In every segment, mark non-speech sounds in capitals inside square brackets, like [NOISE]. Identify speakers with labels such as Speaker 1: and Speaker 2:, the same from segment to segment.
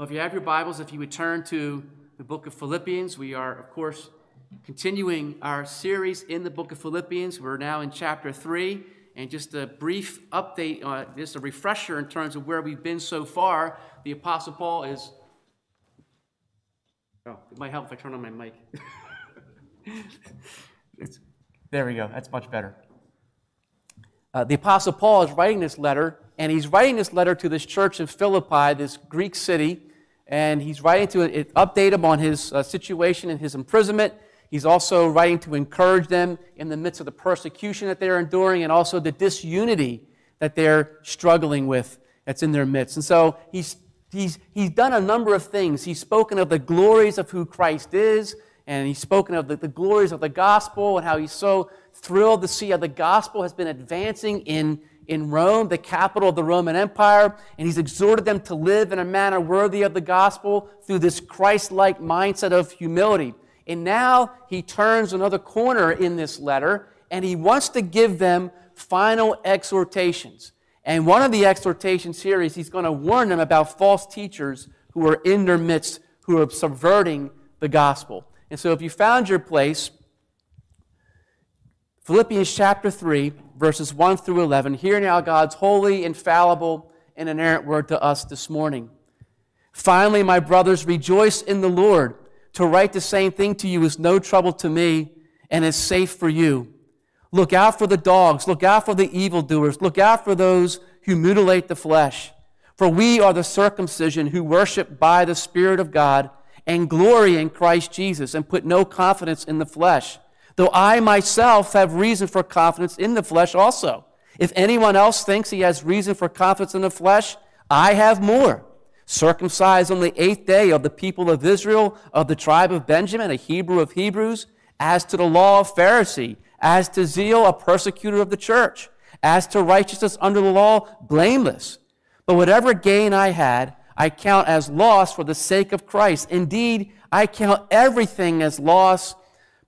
Speaker 1: Well, if you have your Bibles, if you would turn to the book of Philippians, we are, of course, continuing our series in the book of Philippians. We're now in chapter 3. And just a brief update, uh, just a refresher in terms of where we've been so far. The Apostle Paul is. Oh, it might help if I turn on my mic. [LAUGHS] there we go. That's much better. Uh, the Apostle Paul is writing this letter, and he's writing this letter to this church in Philippi, this Greek city and he's writing to update them on his uh, situation and his imprisonment. He's also writing to encourage them in the midst of the persecution that they're enduring and also the disunity that they're struggling with that's in their midst. And so he's, he's, he's done a number of things. He's spoken of the glories of who Christ is, and he's spoken of the, the glories of the gospel and how he's so thrilled to see how the gospel has been advancing in in Rome, the capital of the Roman Empire, and he's exhorted them to live in a manner worthy of the gospel through this Christ like mindset of humility. And now he turns another corner in this letter and he wants to give them final exhortations. And one of the exhortations here is he's going to warn them about false teachers who are in their midst, who are subverting the gospel. And so if you found your place, Philippians chapter 3, verses 1 through 11. Hear now God's holy, infallible, and inerrant word to us this morning. Finally, my brothers, rejoice in the Lord. To write the same thing to you is no trouble to me and is safe for you. Look out for the dogs. Look out for the evildoers. Look out for those who mutilate the flesh. For we are the circumcision who worship by the Spirit of God and glory in Christ Jesus and put no confidence in the flesh though I myself have reason for confidence in the flesh also. If anyone else thinks he has reason for confidence in the flesh, I have more. Circumcised on the eighth day of the people of Israel, of the tribe of Benjamin, a Hebrew of Hebrews, as to the law of Pharisee, as to zeal, a persecutor of the church, as to righteousness under the law, blameless. But whatever gain I had, I count as loss for the sake of Christ. Indeed, I count everything as loss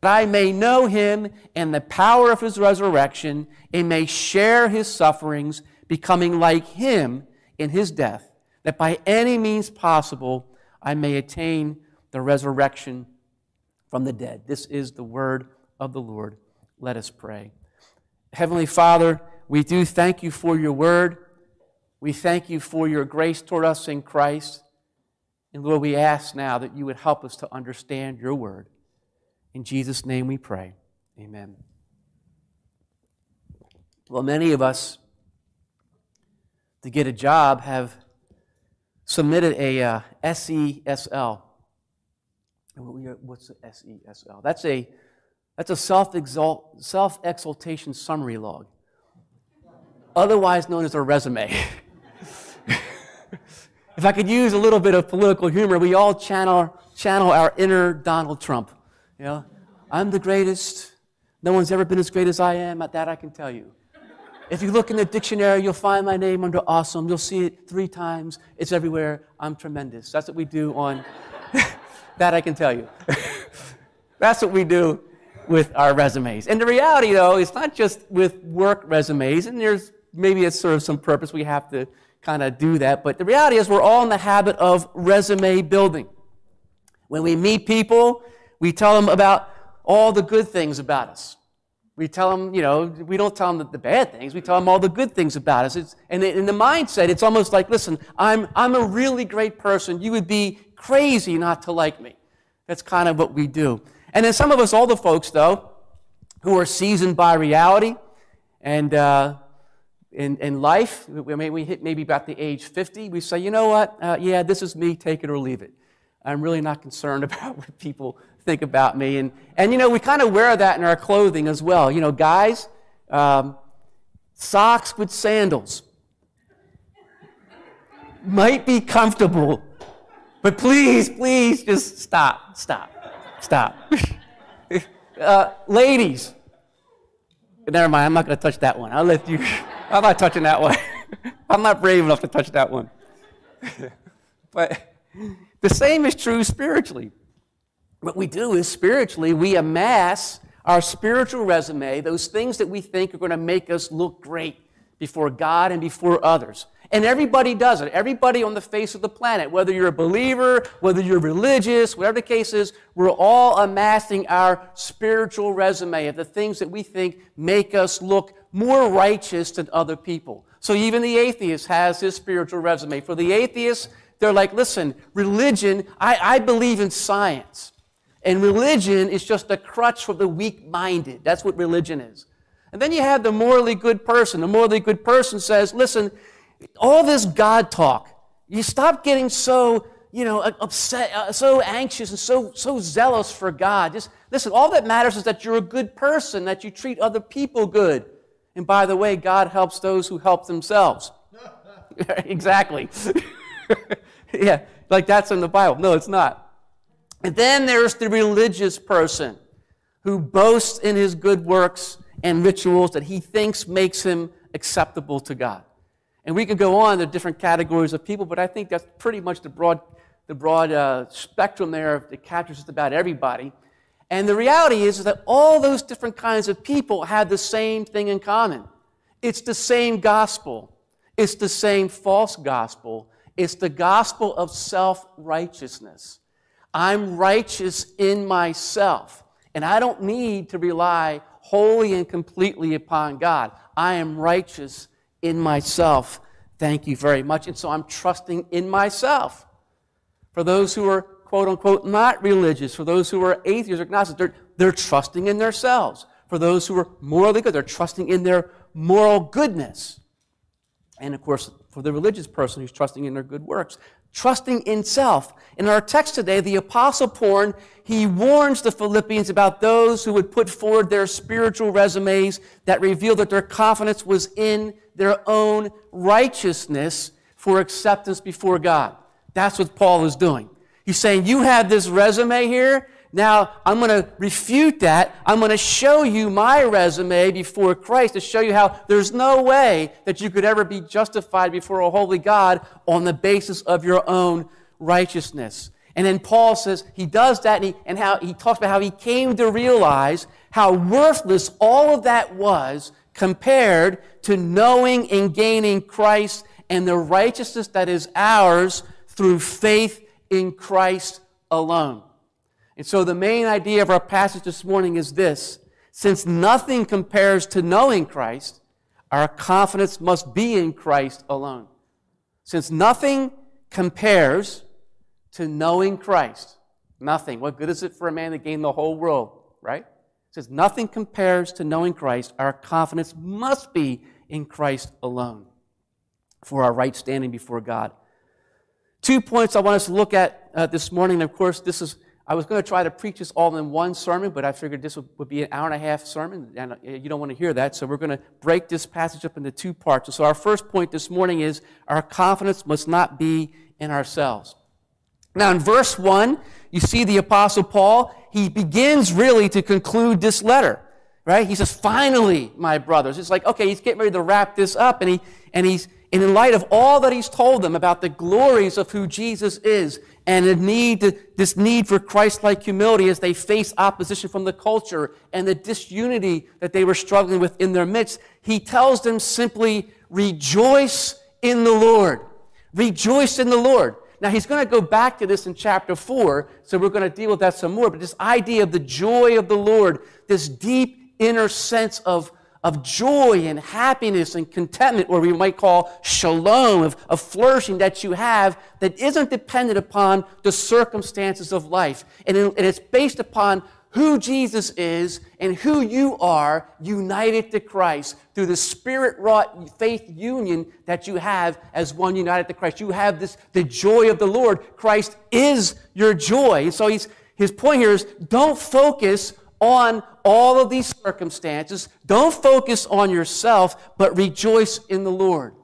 Speaker 1: that I may know him and the power of his resurrection and may share his sufferings, becoming like him in his death, that by any means possible I may attain the resurrection from the dead. This is the word of the Lord. Let us pray. Heavenly Father, we do thank you for your word. We thank you for your grace toward us in Christ. And Lord, we ask now that you would help us to understand your word. In Jesus' name we pray. Amen. Well, many of us, to get a job, have submitted a uh, SESL. What's the SESL? That's a, that's a self exaltation summary log, otherwise known as a resume. [LAUGHS] if I could use a little bit of political humor, we all channel, channel our inner Donald Trump. You know, I'm the greatest. No one's ever been as great as I am. At that, I can tell you. If you look in the dictionary, you'll find my name under awesome. You'll see it three times. It's everywhere. I'm tremendous. That's what we do on [LAUGHS] that, I can tell you. [LAUGHS] That's what we do with our resumes. And the reality, though, is not just with work resumes, and there's maybe it's sort of some purpose we have to kind of do that, but the reality is we're all in the habit of resume building. When we meet people, we tell them about all the good things about us. We tell them, you know, we don't tell them the bad things. We tell them all the good things about us. It's, and in the mindset, it's almost like, listen, I'm, I'm a really great person. You would be crazy not to like me. That's kind of what we do. And then some of us older folks, though, who are seasoned by reality and uh, in, in life, we, we hit maybe about the age 50, we say, you know what? Uh, yeah, this is me, take it or leave it. I'm really not concerned [LAUGHS] about what people think about me. And, and you know, we kind of wear that in our clothing as well. You know, guys, um, socks with sandals might be comfortable, but please, please just stop, stop. Stop. [LAUGHS] uh, ladies. Never mind, I'm not going to touch that one. I'll let you. I'm not touching that one. [LAUGHS] I'm not brave enough to touch that one. [LAUGHS] but the same is true spiritually. What we do is spiritually, we amass our spiritual resume, those things that we think are going to make us look great before God and before others. And everybody does it. Everybody on the face of the planet, whether you're a believer, whether you're religious, whatever the case is, we're all amassing our spiritual resume of the things that we think make us look more righteous than other people. So even the atheist has his spiritual resume. For the atheist, they're like, listen, religion, I, I believe in science. And religion is just a crutch for the weak minded. That's what religion is. And then you have the morally good person. The morally good person says, listen, all this God talk, you stop getting so, you know, upset, uh, so anxious and so, so zealous for God. Just listen, all that matters is that you're a good person, that you treat other people good. And by the way, God helps those who help themselves. [LAUGHS] exactly. [LAUGHS] yeah, like that's in the Bible. No, it's not. And then there's the religious person who boasts in his good works and rituals that he thinks makes him acceptable to God. And we could go on to different categories of people, but I think that's pretty much the broad, the broad uh, spectrum there that captures just about everybody. And the reality is, is that all those different kinds of people have the same thing in common. It's the same gospel. It's the same false gospel. It's the gospel of self righteousness. I'm righteous in myself, and I don't need to rely wholly and completely upon God. I am righteous in myself. Thank you very much. And so I'm trusting in myself. For those who are quote unquote not religious, for those who are atheists or agnostics, they're, they're trusting in themselves. For those who are morally good, they're trusting in their moral goodness. And of course, for the religious person who's trusting in their good works, trusting in self. In our text today, the apostle Paul, he warns the Philippians about those who would put forward their spiritual resumes that reveal that their confidence was in their own righteousness for acceptance before God. That's what Paul is doing. He's saying, you have this resume here, now, I'm going to refute that. I'm going to show you my resume before Christ to show you how there's no way that you could ever be justified before a holy God on the basis of your own righteousness. And then Paul says he does that and, he, and how he talks about how he came to realize how worthless all of that was compared to knowing and gaining Christ and the righteousness that is ours through faith in Christ alone. And so the main idea of our passage this morning is this. Since nothing compares to knowing Christ, our confidence must be in Christ alone. Since nothing compares to knowing Christ, nothing. What good is it for a man to gain the whole world, right? Since nothing compares to knowing Christ, our confidence must be in Christ alone for our right standing before God. Two points I want us to look at uh, this morning. And of course, this is I was going to try to preach this all in one sermon, but I figured this would, be an hour and a half sermon, and uh, you don't want to hear that. So we're going to break this passage up into two parts. So our first point this morning is our confidence must not be in ourselves. Now, in verse 1, you see the Apostle Paul, he begins really to conclude this letter, right? He says, Finally, my brothers. It's like, okay, he's getting ready to wrap this up, and, he, and he's, and in light of all that he's told them about the glories of who Jesus is and the need to, this need for Christ-like humility as they face opposition from the culture and the disunity that they were struggling with in their midst, he tells them simply, rejoice in the Lord. Rejoice in the Lord. Now, he's going to go back to this in chapter 4, so we're going to deal with that some more. But this idea of the joy of the Lord, this deep inner sense of of joy and happiness and contentment, or we might call shalom, of, of flourishing that you have that isn't dependent upon the circumstances of life. And, it, and it's based upon who Jesus is and who you are united to Christ through the spirit wrought faith union that you have as one united to Christ. You have this, the joy of the Lord. Christ is your joy. And so he's, his point here is don't focus on all of these circumstances. Don't focus on yourself, but rejoice in the Lord.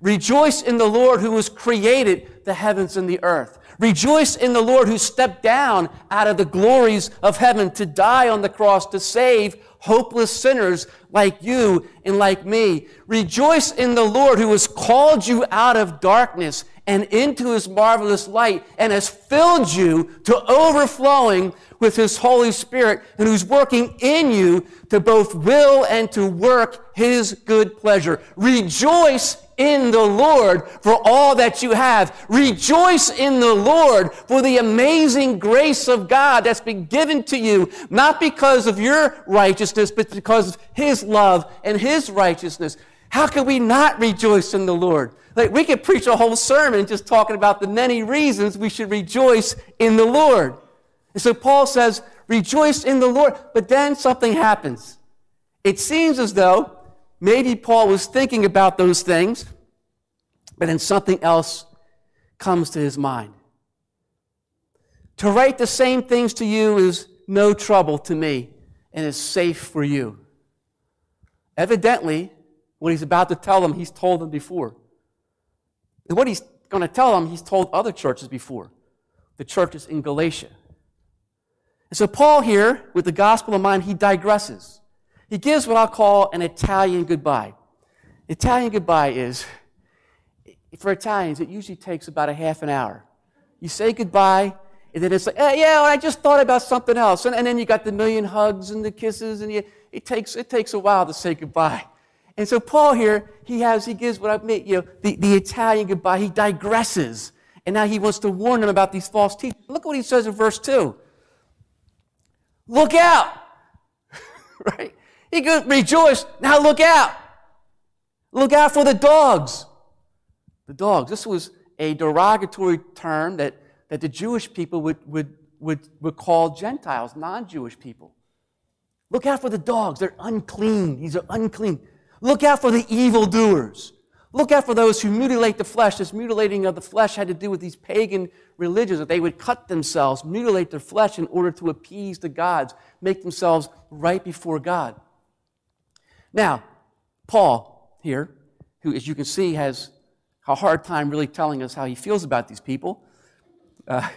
Speaker 1: Rejoice in the Lord who has created the heavens and the earth. Rejoice in the Lord who stepped down out of the glories of heaven to die on the cross to save hopeless sinners like you and like me. Rejoice in the Lord who has called you out of darkness and into his marvelous light and has filled you to overflowing with his Holy Spirit and who's working in you to both will and to work his good pleasure. Rejoice in the Lord for all that you have. Rejoice in the Lord for the amazing grace of God that's been given to you, not because of your righteousness, but because of His love and His righteousness. How can we not rejoice in the Lord? Like we could preach a whole sermon just talking about the many reasons we should rejoice in the Lord. And so Paul says, rejoice in the Lord. But then something happens. It seems as though maybe Paul was thinking about those things, but then something else comes to his mind. To write the same things to you is no trouble to me and is safe for you. Evidently, what he's about to tell them, he's told them before. And what he's going to tell them, he's told other churches before, the churches in Galatia. And so, Paul here, with the gospel in mind, he digresses. He gives what I'll call an Italian goodbye. Italian goodbye is, for Italians, it usually takes about a half an hour. You say goodbye, and then it's like, eh, yeah, I just thought about something else. And, and then you got the million hugs and the kisses, and you, it, takes, it takes a while to say goodbye. And so Paul here, he has, he gives what I mean, you know, the, the Italian goodbye. He digresses. And now he wants to warn them about these false teachers. Look what he says in verse 2. Look out! [LAUGHS] right? He goes, rejoice. Now look out. Look out for the dogs. The dogs. This was a derogatory term that, that the Jewish people would, would, would, would call Gentiles, non Jewish people. Look out for the dogs. They're unclean. These are unclean. Look out for the evildoers. Look out for those who mutilate the flesh. This mutilating of the flesh had to do with these pagan religions that they would cut themselves, mutilate their flesh in order to appease the gods, make themselves right before God. Now, Paul here, who, as you can see, has a hard time really telling us how he feels about these people, uh,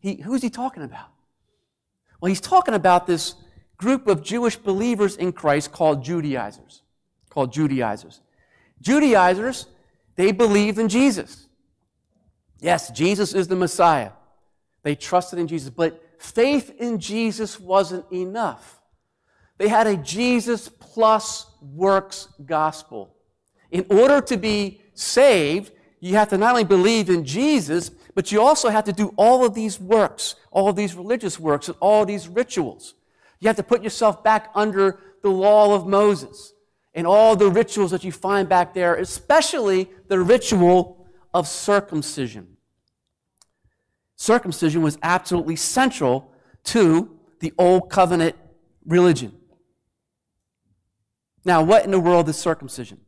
Speaker 1: he, who's he talking about? Well, he's talking about this group of Jewish believers in Christ called Judaizers. Called Judaizers. Judaizers, they believed in Jesus. Yes, Jesus is the Messiah. They trusted in Jesus, but faith in Jesus wasn't enough. They had a Jesus plus works gospel. In order to be saved, you have to not only believe in Jesus, but you also have to do all of these works, all of these religious works, and all these rituals. You have to put yourself back under the law of Moses and all the rituals that you find back there, especially the ritual of circumcision. Circumcision was absolutely central to the Old Covenant religion. Now, what in the world is circumcision?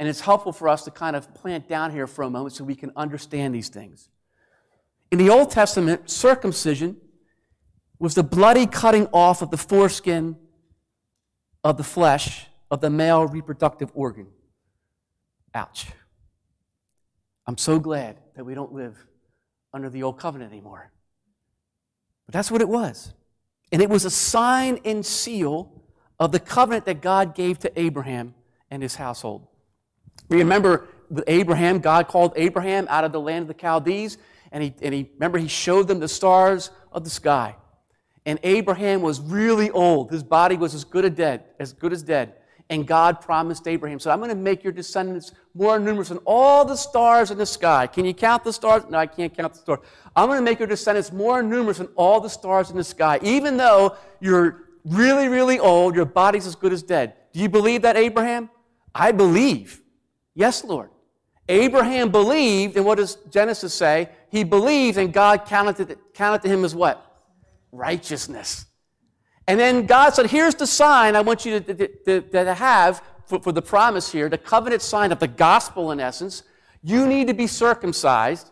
Speaker 1: And it's helpful for us to kind of plant down here for a moment so we can understand these things. In the Old Testament, circumcision was the bloody cutting off of the foreskin of the flesh of the male reproductive organ. Ouch. I'm so glad that we don't live under the old covenant anymore. But that's what it was. And it was a sign and seal of the covenant that God gave to Abraham and his household. Remember, with Abraham, God called Abraham out of the land of the Chaldees, and he, and he remember he showed them the stars of the sky. And Abraham was really old. His body was as good as dead, as good as dead. And God promised Abraham, so I'm going to make your descendants more numerous than all the stars in the sky. Can you count the stars? No, I can't count the stars. I'm going to make your descendants more numerous than all the stars in the sky. Even though you're really, really old, your body's as good as dead. Do you believe that, Abraham? I believe. Yes, Lord. Abraham believed, and what does Genesis say? He believed, and God counted, counted to him as what? Righteousness. And then God said, Here's the sign I want you to, to, to have for, for the promise here, the covenant sign of the gospel, in essence. You need to be circumcised,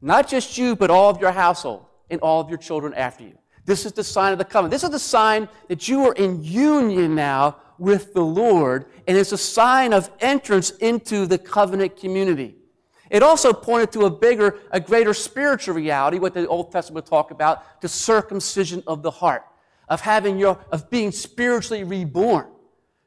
Speaker 1: not just you, but all of your household and all of your children after you. This is the sign of the covenant. This is the sign that you are in union now with the Lord, and it's a sign of entrance into the covenant community. It also pointed to a bigger, a greater spiritual reality, what the Old Testament talk about, the circumcision of the heart, of having your, of being spiritually reborn.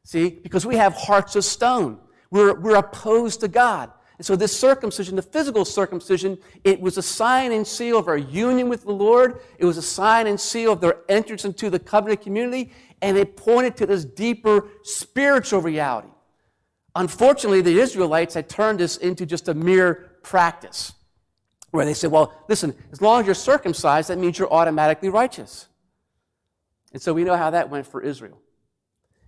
Speaker 1: See, because we have hearts of stone. We're, we're opposed to God. And so this circumcision, the physical circumcision, it was a sign and seal of our union with the Lord. It was a sign and seal of their entrance into the covenant community. And it pointed to this deeper spiritual reality. Unfortunately, the Israelites had turned this into just a mere practice where they said, well, listen, as long as you're circumcised, that means you're automatically righteous. And so we know how that went for Israel.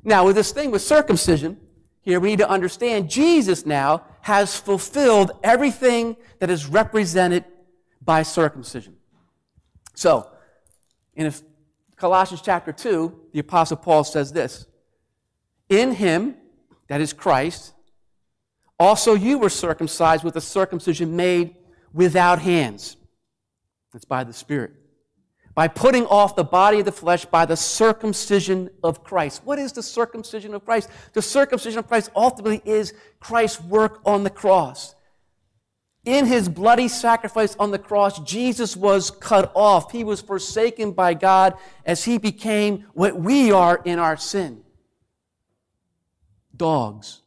Speaker 1: Now, with this thing with circumcision, here we need to understand Jesus now has fulfilled everything that is represented by circumcision. So, in Colossians chapter 2, the Apostle Paul says this In him, that is Christ, also you were circumcised with a circumcision made without hands. That's by the Spirit by putting off the body of the flesh by the circumcision of Christ. What is the circumcision of Christ? The circumcision of Christ ultimately is Christ's work on the cross. In his bloody sacrifice on the cross, Jesus was cut off. He was forsaken by God as he became what we are in our sin dogs,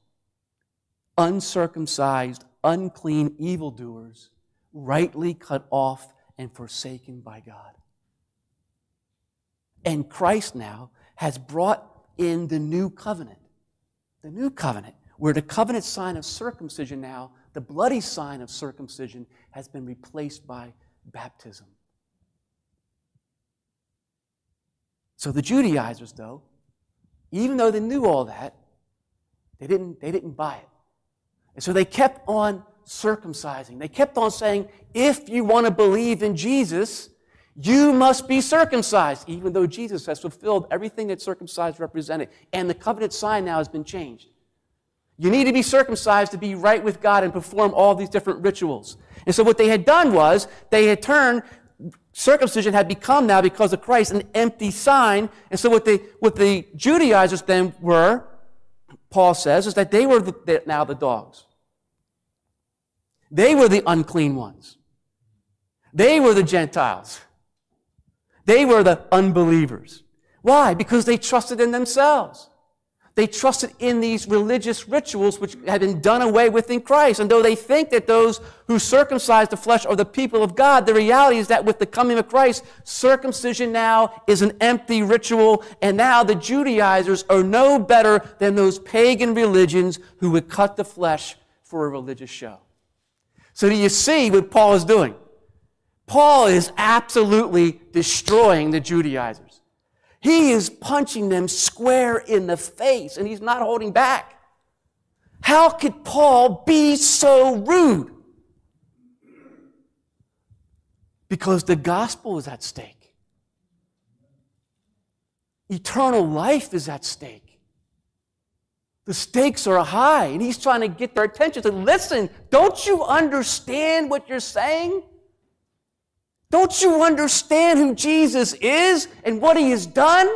Speaker 1: uncircumcised, unclean evildoers, rightly cut off and forsaken by God. And Christ now has brought in the new covenant. The new covenant, where the covenant sign of circumcision now, the bloody sign of circumcision, has been replaced by baptism. So the Judaizers, though, even though they knew all that, they didn't, they didn't buy it. And so they kept on circumcising. They kept on saying, if you want to believe in Jesus, you must be circumcised, even though Jesus has fulfilled everything that circumcised represented. And the covenant sign now has been changed. You need to be circumcised to be right with God and perform all these different rituals. And so what they had done was they had turned circumcision had become now because of Christ an empty sign. And so what the what the Judaizers then were, Paul says, is that they were the, now the dogs. They were the unclean ones. They were the Gentiles. They were the unbelievers. Why? Because they trusted in themselves. They trusted in these religious rituals which had been done away with in Christ. And though they think that those who circumcise the flesh are the people of God, the reality is that with the coming of Christ, circumcision now is an empty ritual. And now the Judaizers are no better than those pagan religions who would cut the flesh for a religious show. So do you see what Paul is doing? Paul is absolutely destroying the Judaizers. He is punching them square in the face and he's not holding back. How could Paul be so rude? Because the gospel is at stake. Eternal life is at stake. The stakes are high, and he's trying to get their attention. To listen, don't you understand what you're saying? Don't you understand who Jesus is and what he has done?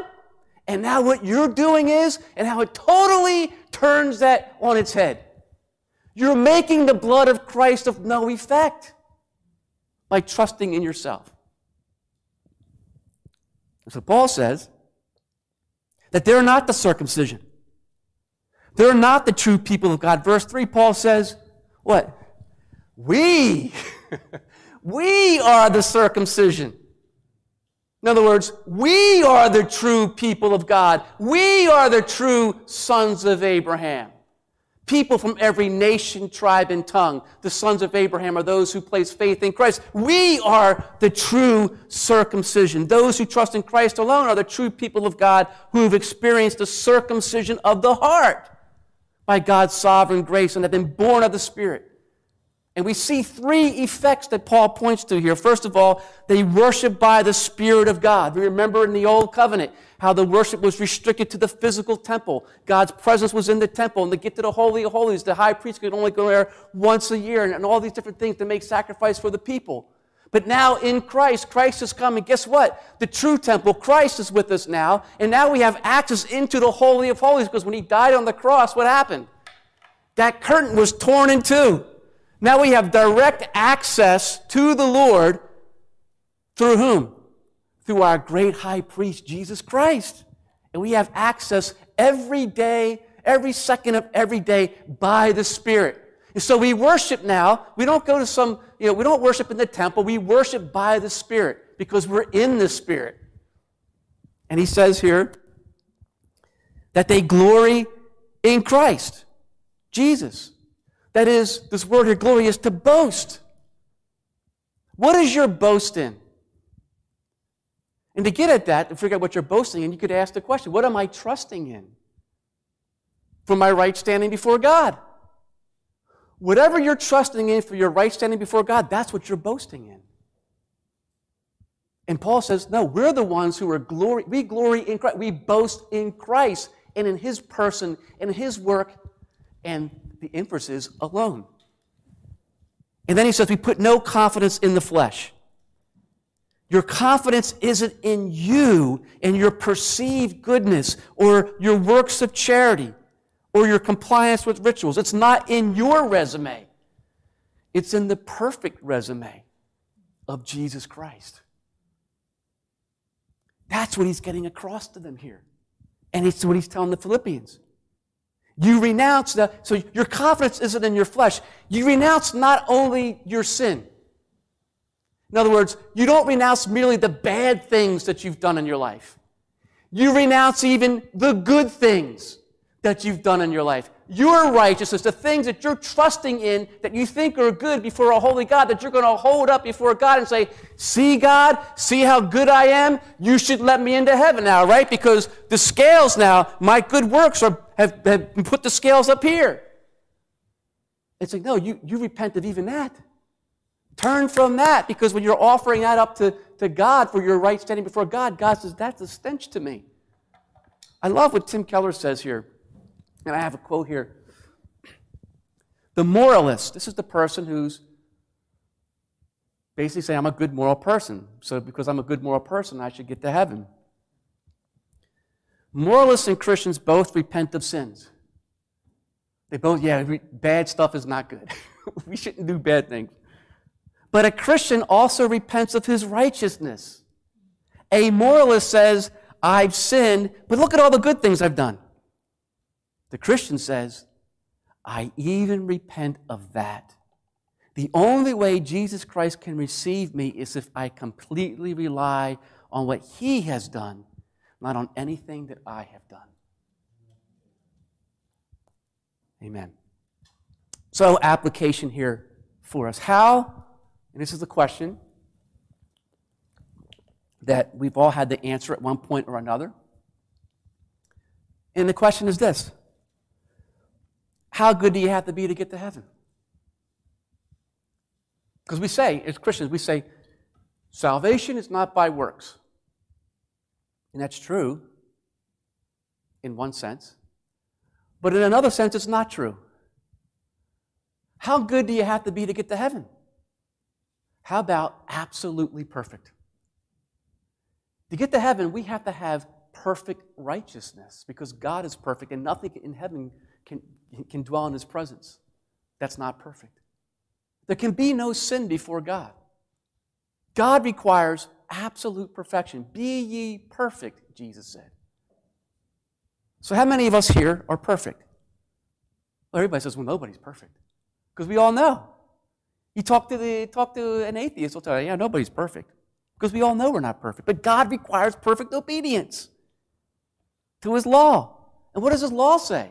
Speaker 1: And now what you're doing is, and how it totally turns that on its head. You're making the blood of Christ of no effect by trusting in yourself. So Paul says that they're not the circumcision. They're not the true people of God. Verse 3, Paul says, What? We [LAUGHS] We are the circumcision. In other words, we are the true people of God. We are the true sons of Abraham. People from every nation, tribe, and tongue. The sons of Abraham are those who place faith in Christ. We are the true circumcision. Those who trust in Christ alone are the true people of God who have experienced the circumcision of the heart by God's sovereign grace and have been born of the Spirit. And we see three effects that Paul points to here. First of all, they worship by the Spirit of God. We remember in the Old Covenant how the worship was restricted to the physical temple. God's presence was in the temple. And to get to the Holy of Holies, the high priest could only go there once a year and, and all these different things to make sacrifice for the people. But now in Christ, Christ has come, and guess what? The true temple, Christ is with us now, and now we have access into the Holy of Holies because when he died on the cross, what happened? That curtain was torn in two. Now we have direct access to the Lord through whom? Through our great high priest, Jesus Christ. And we have access every day, every second of every day by the Spirit. And so we worship now. We don't go to some, you know, we don't worship in the temple. We worship by the Spirit because we're in the Spirit. And he says here that they glory in Christ, Jesus. That is, this word here, glory, is to boast. What is your boast in? And to get at that, to figure out what you're boasting in, you could ask the question what am I trusting in for my right standing before God? Whatever you're trusting in for your right standing before God, that's what you're boasting in. And Paul says, no, we're the ones who are glory. We glory in Christ. We boast in Christ and in his person and his work and the emphasis alone. And then he says, we put no confidence in the flesh. Your confidence isn't in you and your perceived goodness or your works of charity or your compliance with rituals. It's not in your resume, it's in the perfect resume of Jesus Christ. That's what he's getting across to them here. And it's what he's telling the Philippians. You renounce the, so your confidence isn't in your flesh. You renounce not only your sin. In other words, you don't renounce merely the bad things that you've done in your life. You renounce even the good things that you've done in your life. Your righteousness, the things that you're trusting in that you think are good before a holy God, that you're going to hold up before God and say, See, God, see how good I am? You should let me into heaven now, right? Because the scales now, my good works are, have, have put the scales up here. It's like, no, you, you repent of even that. Turn from that because when you're offering that up to, to God for your right standing before God, God says, That's a stench to me. I love what Tim Keller says here. And I have a quote here. The moralist, this is the person who's basically saying, I'm a good moral person. So because I'm a good moral person, I should get to heaven. Moralists and Christians both repent of sins. They both, yeah, bad stuff is not good. [LAUGHS] we shouldn't do bad things. But a Christian also repents of his righteousness. A moralist says, I've sinned, but look at all the good things I've done. The Christian says, I even repent of that. The only way Jesus Christ can receive me is if I completely rely on what He has done, not on anything that I have done. Amen. So, application here for us. How, and this is the question that we've all had to answer at one point or another. And the question is this how good do you have to be to get to heaven? Because we say, as Christians, we say, salvation is not by works. And that's true in one sense. But in another sense, it's not true. How good do you have to be to get to heaven? How about absolutely perfect? To get to heaven, we have to have perfect righteousness because God is perfect and nothing in heaven can, can dwell in his presence. That's not perfect. There can be no sin before God. God requires absolute perfection. Be ye perfect, Jesus said. So, how many of us here are perfect? Well, everybody says, well, nobody's perfect. Because we all know. You talk to, the, talk to an atheist, they'll tell you, yeah, nobody's perfect. Because we all know we're not perfect. But God requires perfect obedience to His law. And what does His law say?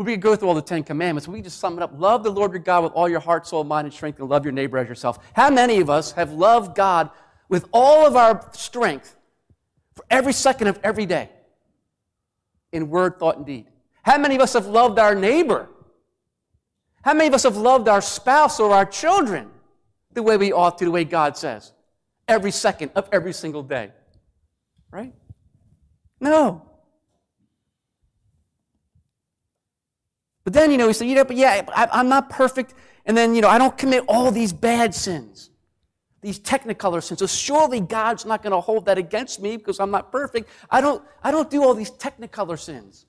Speaker 1: We go through all the Ten Commandments. We just sum it up. Love the Lord your God with all your heart, soul, mind, and strength, and love your neighbor as yourself. How many of us have loved God with all of our strength for every second of every day in word, thought, and deed? How many of us have loved our neighbor? How many of us have loved our spouse or our children the way we ought to, the way God says? Every second of every single day. Right? No. But then, you know, he said, you know, but yeah, I, am not perfect. And then, you know, I don't commit all these bad sins, these technicolor sins. So surely God's not going to hold that against me because I'm not perfect. I don't, I don't do all these technicolor sins,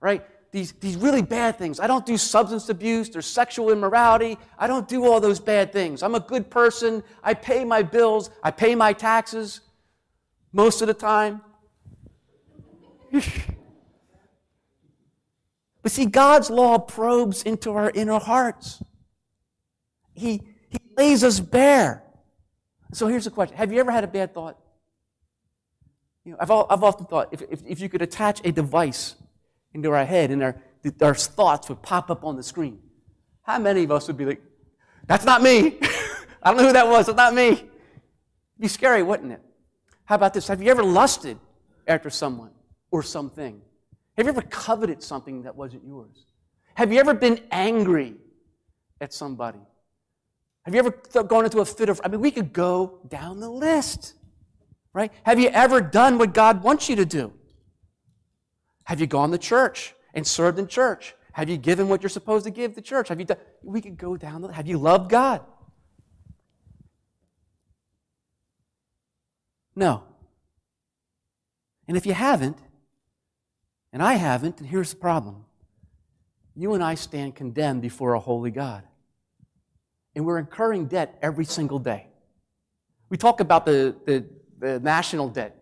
Speaker 1: right? these, these really bad things. I don't do substance abuse or sexual immorality. I don't do all those bad things. I'm a good person. I pay my bills. I pay my taxes most of the time. [LAUGHS] but see, God's law probes into our inner hearts. He, he lays us bare. So here's the question Have you ever had a bad thought? You know, I've, I've often thought if, if, if you could attach a device into our head and our, our thoughts would pop up on the screen. How many of us would be like, that's not me. [LAUGHS] I don't know who that was. It's not me. It'd be scary, wouldn't it? How about this? Have you ever lusted after someone or something? Have you ever coveted something that wasn't yours? Have you ever been angry at somebody? Have you ever gone into a fit of, I mean, we could go down the list, right? Have you ever done what God wants you to do? Have you gone to church and served in church? Have you given what you're supposed to give to church? Have you done, we could go down the, have you loved God? No. And if you haven't, and I haven't, and here's the problem you and I stand condemned before a holy God. And we're incurring debt every single day. We talk about the, the, the national debt.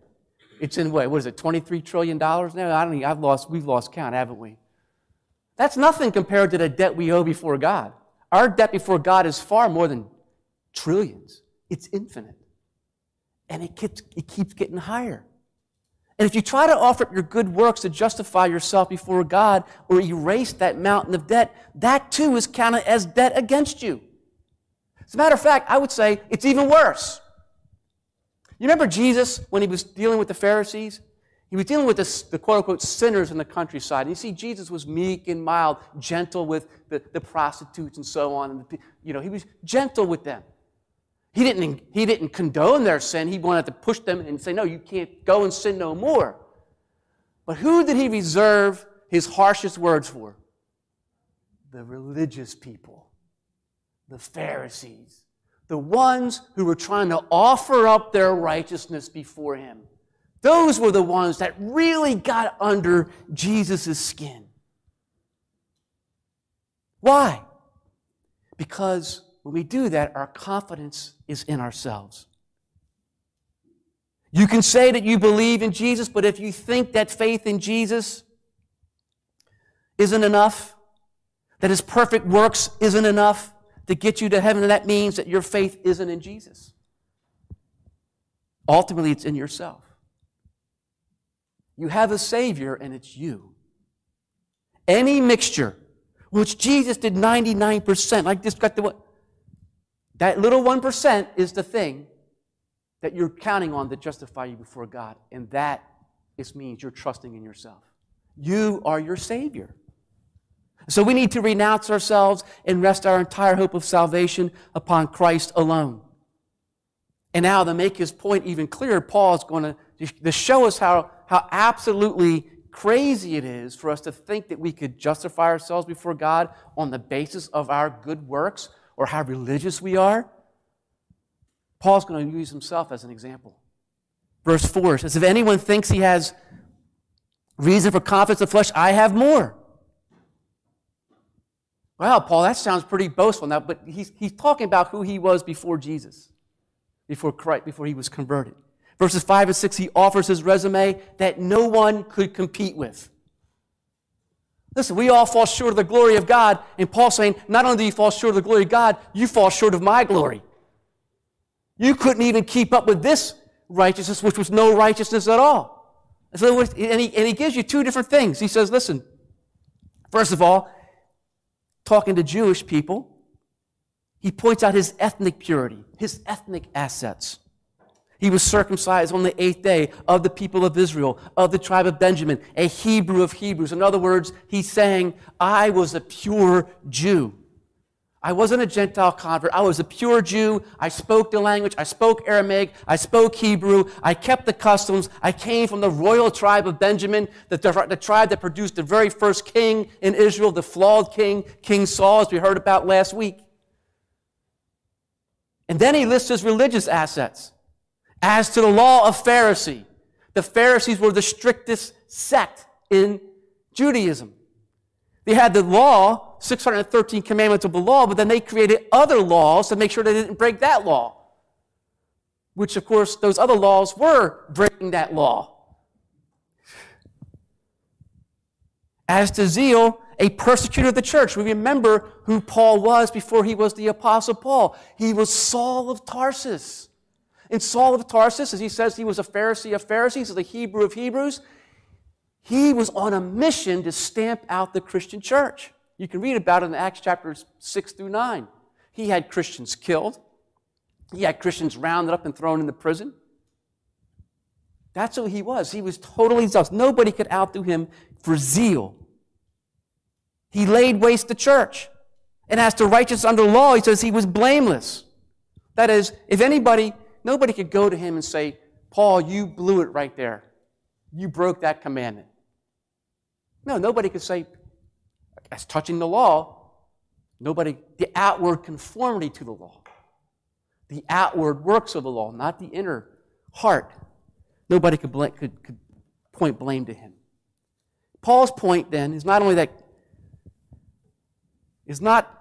Speaker 1: It's in what? What is it? Twenty-three trillion dollars now? I don't. Even, I've lost. We've lost count, haven't we? That's nothing compared to the debt we owe before God. Our debt before God is far more than trillions. It's infinite, and it keeps it keeps getting higher. And if you try to offer up your good works to justify yourself before God or erase that mountain of debt, that too is counted as debt against you. As a matter of fact, I would say it's even worse. You remember Jesus when he was dealing with the Pharisees? He was dealing with the, the quote unquote sinners in the countryside. And you see, Jesus was meek and mild, gentle with the, the prostitutes and so on. And you know, he was gentle with them. He didn't, he didn't condone their sin. He wanted to push them and say, no, you can't go and sin no more. But who did he reserve his harshest words for? The religious people, the Pharisees the ones who were trying to offer up their righteousness before him. Those were the ones that really got under Jesus' skin. Why? Because when we do that, our confidence is in ourselves. You can say that you believe in Jesus, but if you think that faith in Jesus isn't enough, that his perfect works isn't enough, to get you to heaven, that means that your faith isn't in Jesus. Ultimately, it's in yourself. You have a Savior, and it's you. Any mixture, which Jesus did 99%, like this got the? That little 1% is the thing that you're counting on to justify you before God. And that is means you're trusting in yourself. You are your Savior. So we need to renounce ourselves and rest our entire hope of salvation upon Christ alone. And now, to make his point even clearer, Paul is going to, to show us how, how absolutely crazy it is for us to think that we could justify ourselves before God on the basis of our good works or how religious we are. Paul's going to use himself as an example. Verse 4 says, If anyone thinks he has reason for confidence in the flesh, I have more. Wow, Paul, that sounds pretty boastful now, but he's, he's talking about who he was before Jesus, before Christ, before he was converted. Verses 5 and 6, he offers his resume that no one could compete with. Listen, we all fall short of the glory of God, and Paul's saying, not only do you fall short of the glory of God, you fall short of my glory. You couldn't even keep up with this righteousness, which was no righteousness at all. And, so, and, he, and he gives you two different things. He says, listen, first of all, talking to Jewish people, he points out his ethnic purity, his ethnic assets. He was circumcised on the eighth day of the people of Israel, of the tribe of Benjamin, a Hebrew of Hebrews. In other words, he's saying, I was a pure Jew. I wasn't a Gentile convert. I was a pure Jew. I spoke the language. I spoke Aramaic. I spoke Hebrew. I kept the customs. I came from the royal tribe of Benjamin, the, the tribe that produced the very first king in Israel, the flawed king, King Saul, as we heard about last week. And then he lists his religious assets. As to the law of Pharisee, the Pharisees were the strictest sect in Judaism. They had the law, 613 commandments of the law, but then they created other laws to make sure they didn't break that law. Which, of course, those other laws were breaking that law. As to zeal, a persecutor of the church. We remember who Paul was before he was the Apostle Paul. He was Saul of Tarsus. And Saul of Tarsus, as he says he was a Pharisee of Pharisees, a Hebrew of Hebrews, he was on a mission to stamp out the Christian church. You can read about it in Acts chapters 6 through 9. He had Christians killed, he had Christians rounded up and thrown into prison. That's who he was. He was totally zealous. Nobody could outdo him for zeal. He laid waste the church. And as to righteous under law, he says he was blameless. That is, if anybody, nobody could go to him and say, Paul, you blew it right there. You broke that commandment. No, nobody could say, as touching the law, nobody, the outward conformity to the law, the outward works of the law, not the inner heart. Nobody could, could, could point blame to him. Paul's point then is not only that is not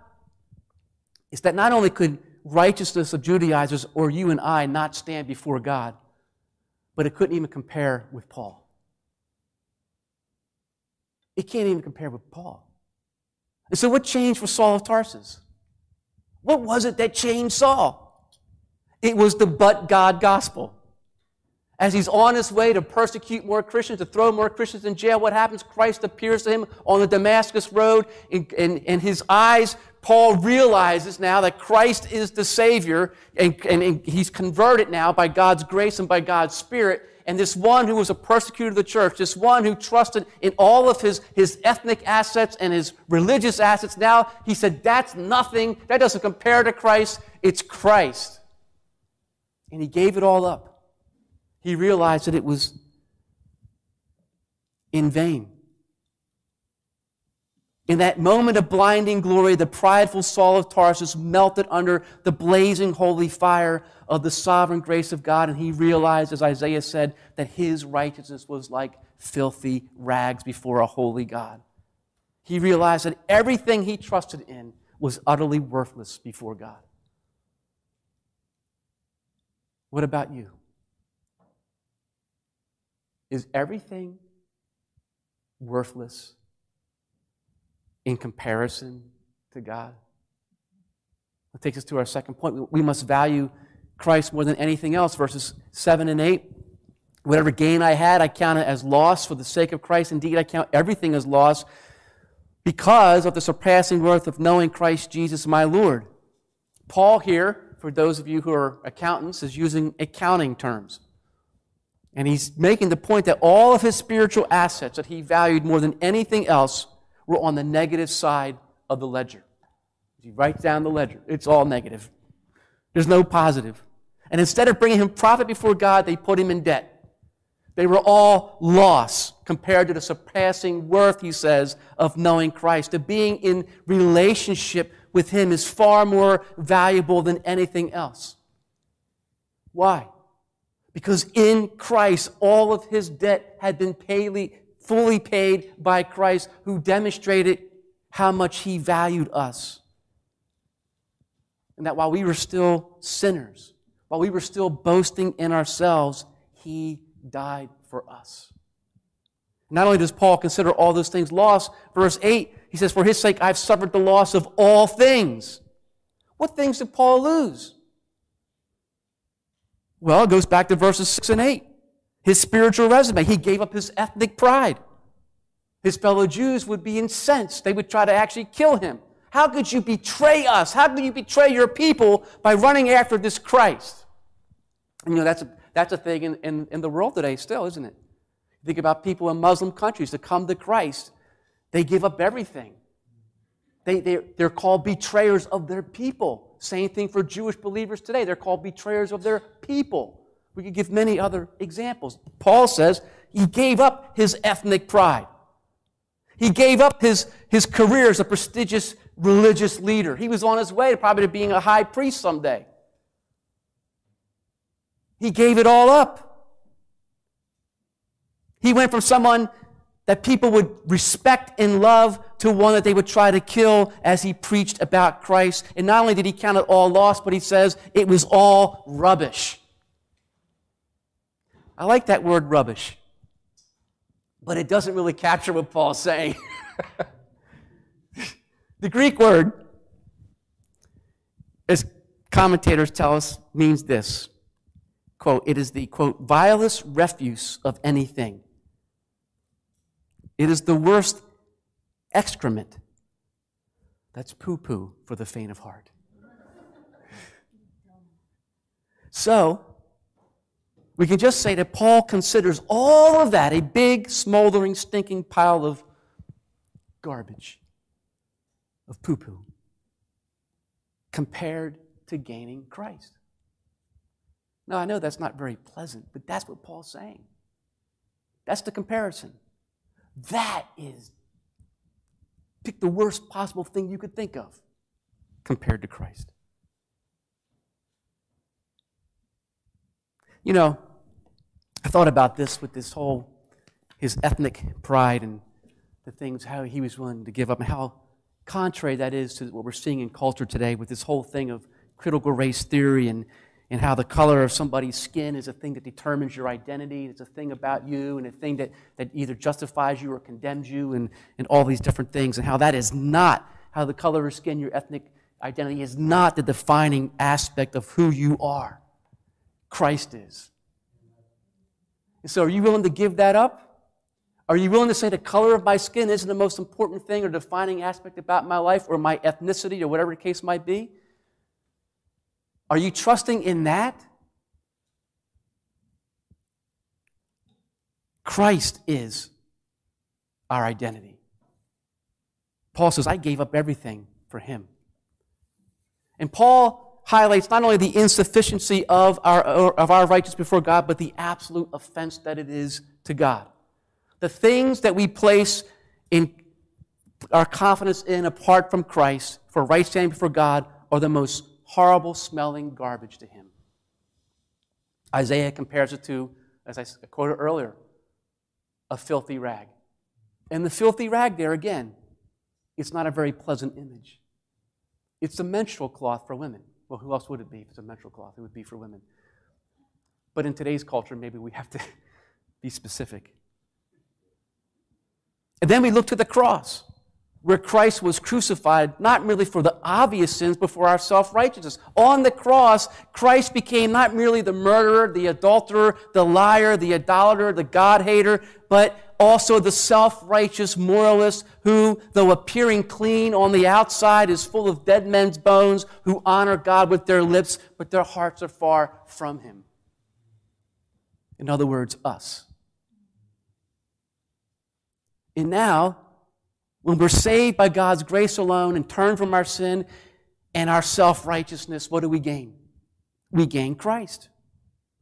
Speaker 1: is that not only could righteousness of Judaizers or you and I not stand before God, but it couldn't even compare with Paul. It can't even compare with Paul. And so, what changed for Saul of Tarsus? What was it that changed Saul? It was the but God gospel. As he's on his way to persecute more Christians, to throw more Christians in jail, what happens? Christ appears to him on the Damascus Road, and, and, and his eyes, Paul realizes now that Christ is the Savior, and, and, and he's converted now by God's grace and by God's Spirit. And this one who was a persecutor of the church, this one who trusted in all of his, his ethnic assets and his religious assets, now he said, That's nothing. That doesn't compare to Christ. It's Christ. And he gave it all up he realized that it was in vain. In that moment of blinding glory, the prideful Saul of Tarsus melted under the blazing holy fire of the sovereign grace of God, and he realized, as Isaiah said, that his righteousness was like filthy rags before a holy God. He realized that everything he trusted in was utterly worthless before God. What about you? Is everything worthless in comparison to God? That takes us to our second point. We must value Christ more than anything else. Verses 7 and 8. Whatever gain I had, I count it as loss for the sake of Christ. Indeed, I count everything as loss because of the surpassing worth of knowing Christ Jesus my Lord. Paul here, for those of you who are accountants, is using accounting terms. And he's making the point that all of his spiritual assets that he valued more than anything else were on the negative side of the ledger. He writes down the ledger, it's all negative. There's no positive. And instead of bringing him profit before God, they put him in debt. They were all loss compared to the surpassing worth, he says, of knowing Christ. Of being in relationship with him is far more valuable than anything else. Why? Because in Christ, all of his debt had been fully paid by Christ, who demonstrated how much he valued us. And that while we were still sinners, while we were still boasting in ourselves, he died for us. Not only does Paul consider all those things lost, verse 8, he says, For his sake I've suffered the loss of all things. What things did Paul lose? Well, it goes back to verses 6 and 8. His spiritual resume. He gave up his ethnic pride. His fellow Jews would be incensed. They would try to actually kill him. How could you betray us? How could you betray your people by running after this Christ? You know, that's a, that's a thing in, in, in the world today still, isn't it? Think about people in Muslim countries that come to Christ. They give up everything. They, they, they're called betrayers of their people. Same thing for Jewish believers today. They're called betrayers of their people. We could give many other examples. Paul says he gave up his ethnic pride. He gave up his, his career as a prestigious religious leader. He was on his way to probably to being a high priest someday. He gave it all up. He went from someone that people would respect and love to one that they would try to kill as he preached about Christ. And not only did he count it all lost, but he says it was all rubbish. I like that word rubbish, but it doesn't really capture what Paul's saying. [LAUGHS] the Greek word, as commentators tell us, means this quote, it is the quote, vilest refuse of anything it is the worst excrement. That's poo poo for the faint of heart. [LAUGHS] So, we can just say that Paul considers all of that a big, smoldering, stinking pile of garbage, of poo poo, compared to gaining Christ. Now, I know that's not very pleasant, but that's what Paul's saying. That's the comparison. That is, pick the worst possible thing you could think of compared to Christ. You know, I thought about this with this whole, his ethnic pride and the things, how he was willing to give up, and how contrary that is to what we're seeing in culture today with this whole thing of critical race theory and and how the color of somebody's skin is a thing that determines your identity. It's a thing about you and a thing that, that either justifies you or condemns you and, and all these different things, and how that is not, how the color of skin, your ethnic identity, is not the defining aspect of who you are. Christ is. And so, are you willing to give that up? Are you willing to say the color of my skin isn't the most important thing or defining aspect about my life or my ethnicity or whatever the case might be? Are you trusting in that? Christ is our identity. Paul says, I gave up everything for him. And Paul highlights not only the insufficiency of our, of our righteousness before God, but the absolute offense that it is to God. The things that we place in our confidence in apart from Christ for right standing before God are the most horrible smelling garbage to him. Isaiah compares it to, as I quoted earlier, a filthy rag. And the filthy rag, there again, it's not a very pleasant image. It's a menstrual cloth for women. Well, who else would it be if it's a menstrual cloth? It would be for women. But in today's culture, maybe we have to [LAUGHS] be specific. And then we look to the cross where Christ was crucified, not merely for the obvious sins, but for our self righteousness. On the cross, Christ became not merely the murderer, the adulterer, the liar, the idolater, the God hater, but also the self righteous moralist who, though appearing clean on the outside, is full of dead men's bones, who honor God with their lips, but their hearts are far from Him. In other words, us. And now, when we're saved by God's grace alone and turn from our sin and our self righteousness, what do we gain? We gain Christ.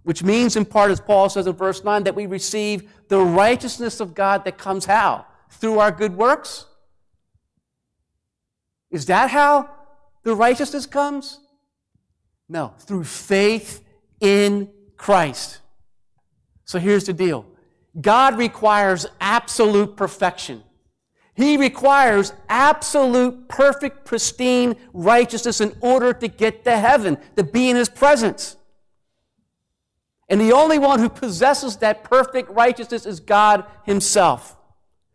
Speaker 1: Which means, in part, as Paul says in verse 9, that we receive the righteousness of God that comes how? Through our good works? Is that how the righteousness comes? No, through faith in Christ. So here's the deal God requires absolute perfection. He requires absolute, perfect, pristine righteousness in order to get to heaven, to be in His presence. And the only one who possesses that perfect righteousness is God Himself.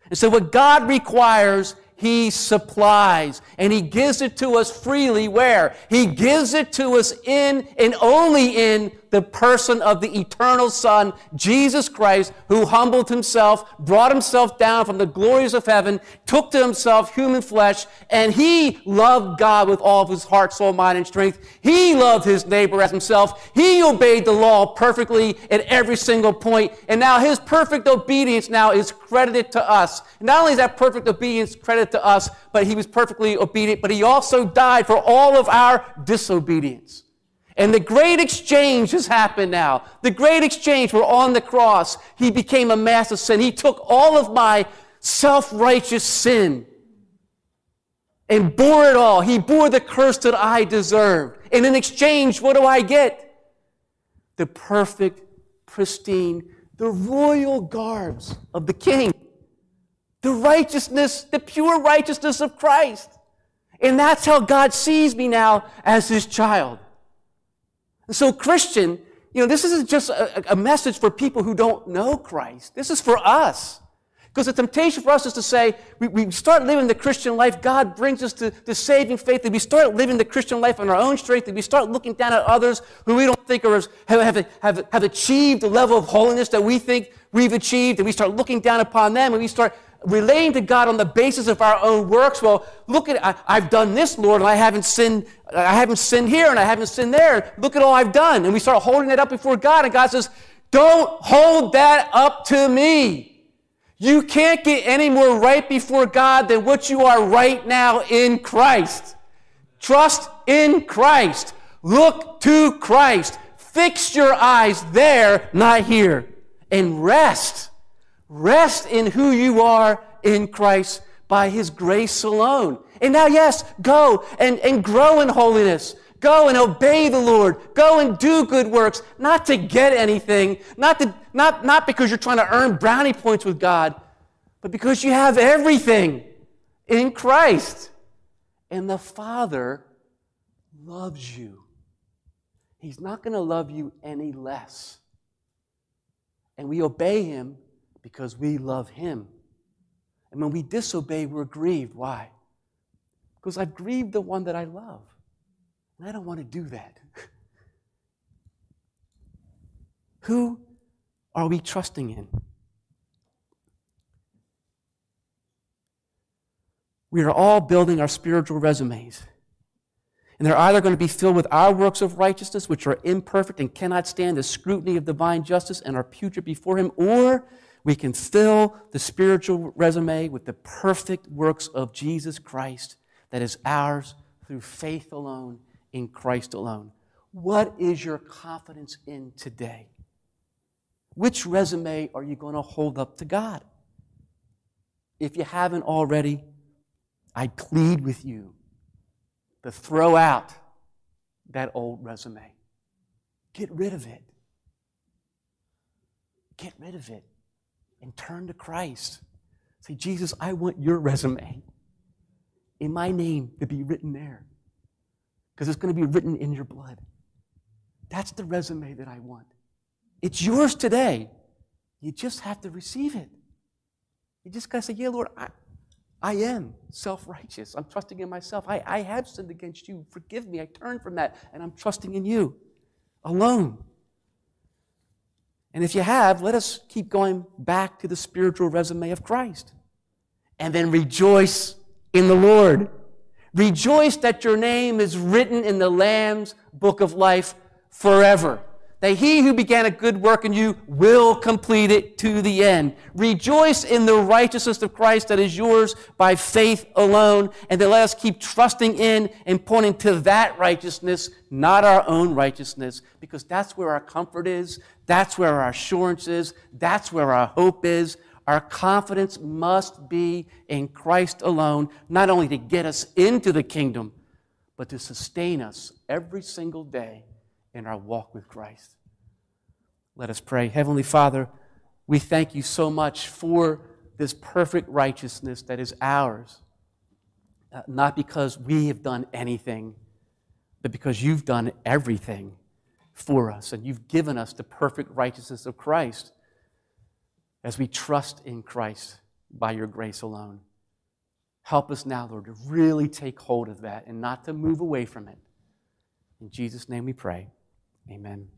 Speaker 1: And so, what God requires he supplies. And He gives it to us freely. Where? He gives it to us in and only in the person of the eternal Son, Jesus Christ, who humbled himself, brought himself down from the glories of heaven, took to himself human flesh, and he loved God with all of his heart, soul, mind, and strength. He loved his neighbor as himself. He obeyed the law perfectly at every single point. And now his perfect obedience now is credited to us. not only is that perfect obedience credited to us, but he was perfectly obedient, but he also died for all of our disobedience. And the great exchange has happened now. The great exchange, we're on the cross. He became a mass of sin. He took all of my self righteous sin and bore it all. He bore the curse that I deserved. And in exchange, what do I get? The perfect, pristine, the royal garbs of the king. The righteousness, the pure righteousness of Christ. And that's how God sees me now as his child. And so, Christian, you know, this isn't just a, a message for people who don't know Christ. This is for us. Because the temptation for us is to say, we, we start living the Christian life, God brings us to, to saving faith, and we start living the Christian life on our own strength, and we start looking down at others who we don't think are, have, have, have, have achieved the level of holiness that we think we've achieved, and we start looking down upon them, and we start relating to God on the basis of our own works. Well, look at I, have done this, Lord, and I haven't sinned. I haven't sinned here, and I haven't sinned there. Look at all I've done, and we start holding that up before God, and God says, "Don't hold that up to me." You can't get any more right before God than what you are right now in Christ. Trust in Christ. Look to Christ. Fix your eyes there, not here. And rest. Rest in who you are in Christ by His grace alone. And now, yes, go and, and grow in holiness. Go and obey the Lord. Go and do good works, not to get anything, not, to, not, not because you're trying to earn brownie points with God, but because you have everything in Christ. And the Father loves you. He's not going to love you any less. And we obey Him because we love Him. And when we disobey, we're grieved. Why? Because I've grieved the one that I love. And I don't want to do that. [LAUGHS] Who are we trusting in? We are all building our spiritual resumes. And they're either going to be filled with our works of righteousness, which are imperfect and cannot stand the scrutiny of divine justice and are putrid before Him, or we can fill the spiritual resume with the perfect works of Jesus Christ that is ours through faith alone in Christ alone. What is your confidence in today? Which resume are you going to hold up to God? If you haven't already, I plead with you to throw out that old resume. Get rid of it. Get rid of it and turn to Christ. Say, Jesus, I want your resume in my name to be written there because it's going to be written in your blood. That's the resume that I want. It's yours today. You just have to receive it. You just got to say, Yeah, Lord, I, I am self righteous. I'm trusting in myself. I, I have sinned against you. Forgive me. I turn from that, and I'm trusting in you alone. And if you have, let us keep going back to the spiritual resume of Christ. And then rejoice in the Lord. Rejoice that your name is written in the Lamb's book of life forever. That he who began a good work in you will complete it to the end. Rejoice in the righteousness of Christ that is yours by faith alone. And then let us keep trusting in and pointing to that righteousness, not our own righteousness, because that's where our comfort is. That's where our assurance is. That's where our hope is. Our confidence must be in Christ alone, not only to get us into the kingdom, but to sustain us every single day in our walk with Christ. Let us pray. Heavenly Father, we thank you so much for this perfect righteousness that is ours, uh, not because we have done anything, but because you've done everything for us, and you've given us the perfect righteousness of Christ as we trust in Christ by your grace alone. Help us now, Lord, to really take hold of that and not to move away from it. In Jesus' name we pray. Amen.